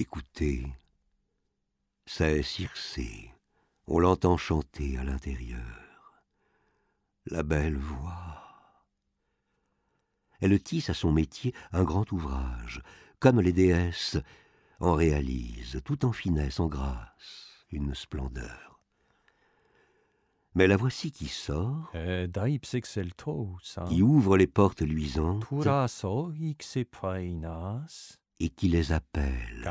Écoutez, c'est Circé. On l'entend chanter à l'intérieur. La belle voix. Elle tisse à son métier un grand ouvrage, comme les déesses en réalisent, tout en finesse, en grâce, une splendeur. Mais la voici qui sort, E daipsexeltosa. qui ouvre les portes luisantes. Et qui les appelle.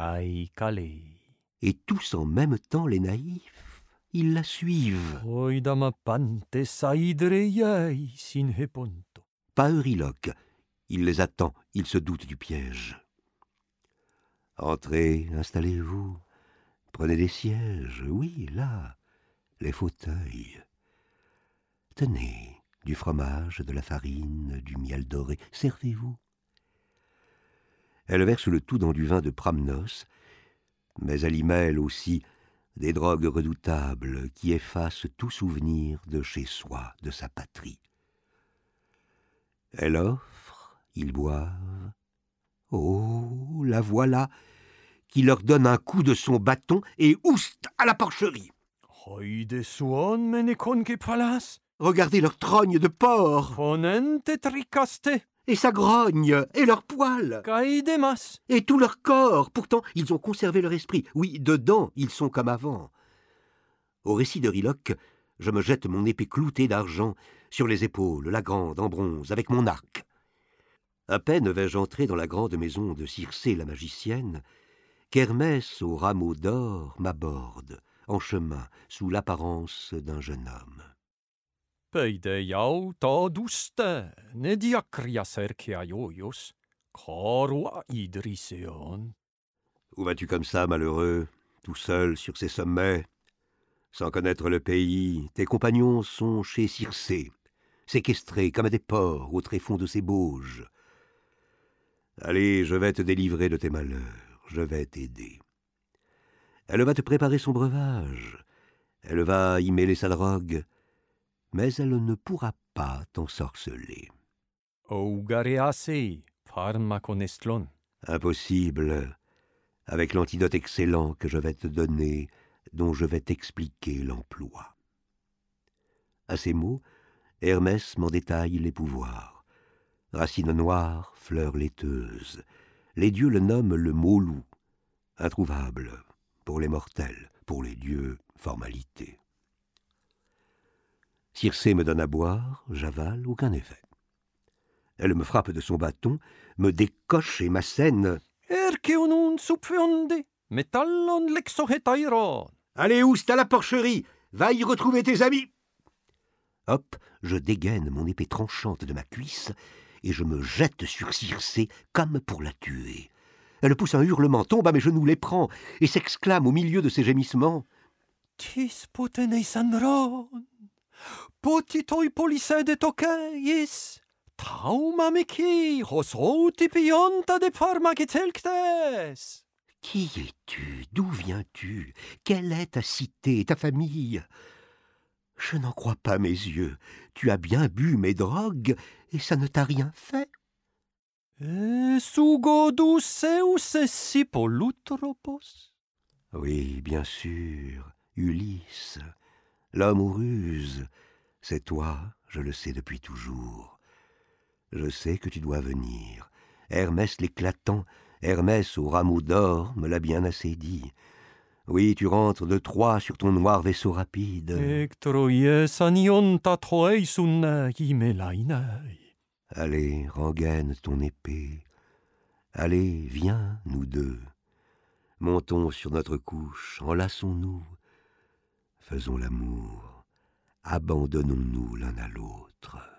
Et tous en même temps, les naïfs, ils la suivent. Oidama pante saidreiei sin heponto. Pas Euryloque. Il les attend, il se doute du piège. Entrez, installez-vous. Prenez des sièges, oui, là, les fauteuils. Tenez, du fromage, de la farine, du miel doré, servez-vous. Elle verse le tout dans du vin de Pramnos, mais elle y mêle aussi des drogues redoutables qui effacent tout souvenir de chez soi, de sa patrie. Elle offre, ils boivent. Oh, la voilà qui leur donne un coup de son bâton et oust à la porcherie. Regardez leur trogne de porc. Et sa grogne et leurs poils et tout leur corps. Pourtant, ils ont conservé leur esprit. Oui, dedans, ils sont comme avant. Au récit de Riloc, je me jette mon épée cloutée d'argent sur les épaules, la grande en bronze, avec mon arc. À peine vais-je entrer dans la grande maison de Circé la magicienne, qu'Hermès au rameau d'or m'aborde, en chemin, sous l'apparence d'un jeune homme. Peide jau ta duste. Ne diacria cercia ioios. Carua idriseon. Où vas-tu comme ça, malheureux, tout seul sur ces sommets? Sans connaître le pays, tes compagnons sont chez Circé, séquestrés comme des porcs au tréfonds de ses bauges. Allez, je vais te délivrer de tes malheurs, je vais t'aider. Elle va te préparer son breuvage, elle va y mêler sa drogue, mais elle ne pourra pas t'ensorceler. Impossible, avec l'antidote excellent que je vais te donner, dont je vais t'expliquer l'emploi. À ces mots, Hermès m'en détaille les pouvoirs. Racine noire, fleur laiteuse, les dieux le nomment le mot-loup, introuvable pour les mortels, pour les dieux, formalité. Circé me donne à boire, j'avale, aucun effet. Elle me frappe de son bâton, me décoche et m'assène. Allez, oust, à la porcherie Va y retrouver tes amis Hop, je dégaine mon épée tranchante de ma cuisse et je me jette sur Circé comme pour la tuer. Elle pousse un hurlement, tombe à mes genoux, les prend et s'exclame au milieu de ses gémissements. Qui es-tu? D'où viens-tu? Quelle est ta cité, ta famille? Je n'en crois pas mes yeux. Tu as bien bu mes drogues et ça ne t'a rien fait. E polutropos. Oui, bien sûr, Ulysse, l'homme aux ruses, c'est toi, je le sais depuis toujours. Je sais que tu dois venir. Hermès l'éclatant, Hermès au rameau d'or me l'a bien assez dit. Oui, tu rentres de Troie sur ton noir vaisseau rapide. Allez, rengaine ton épée. Allez, viens, nous deux. Montons sur notre couche, enlaçons-nous. Faisons l'amour. Abandonnons-nous l'un à l'autre.